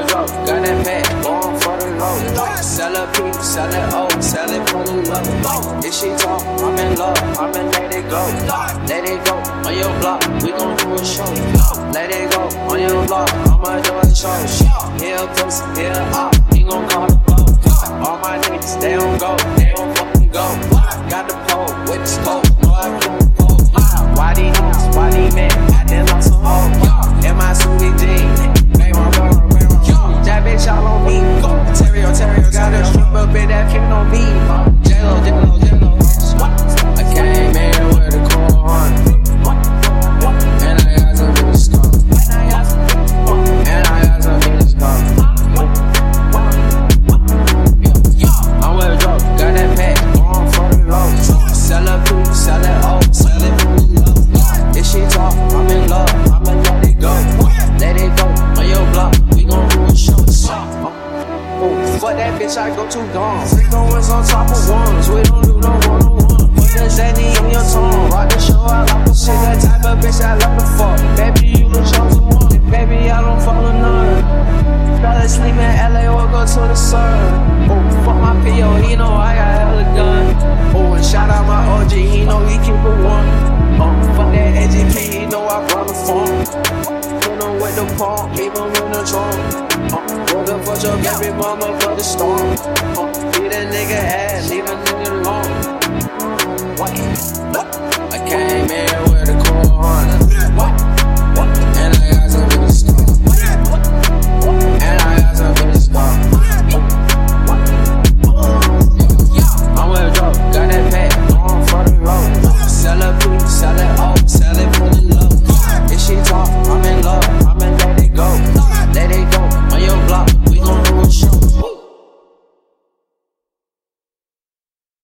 the rope, got that fat, born for the low. Sell a peep, sell it old, sell it for the love. If she talk, I'm in love, I'ma let it go. Let it go on your block, we gon' do a show. Let it go on your block, I'ma do a show. Here pussy, here up, he gon' call the blow. All my niggas, they don't go, they don't fucking go. Got the pole with the scope, no I can't. That bitch, I go too gone. We goin' on top of ones, we don't do no one on one. Put the Zanny on your tongue, rock the show, I like the shit. That type of bitch I love to fuck. Baby, you the chosen one. Baby, I don't follow none. Fell asleep in LA or go to the sun. Oh, fuck my PO, he know I got hella gun. Oh, and shout out my OG, he know he keep it one. Oh, fuck that AGP, he know I run the phone. With the leave him in the trunk. Uh, fuck your baby mama for the storm. Uh, beat a nigga ass, leave a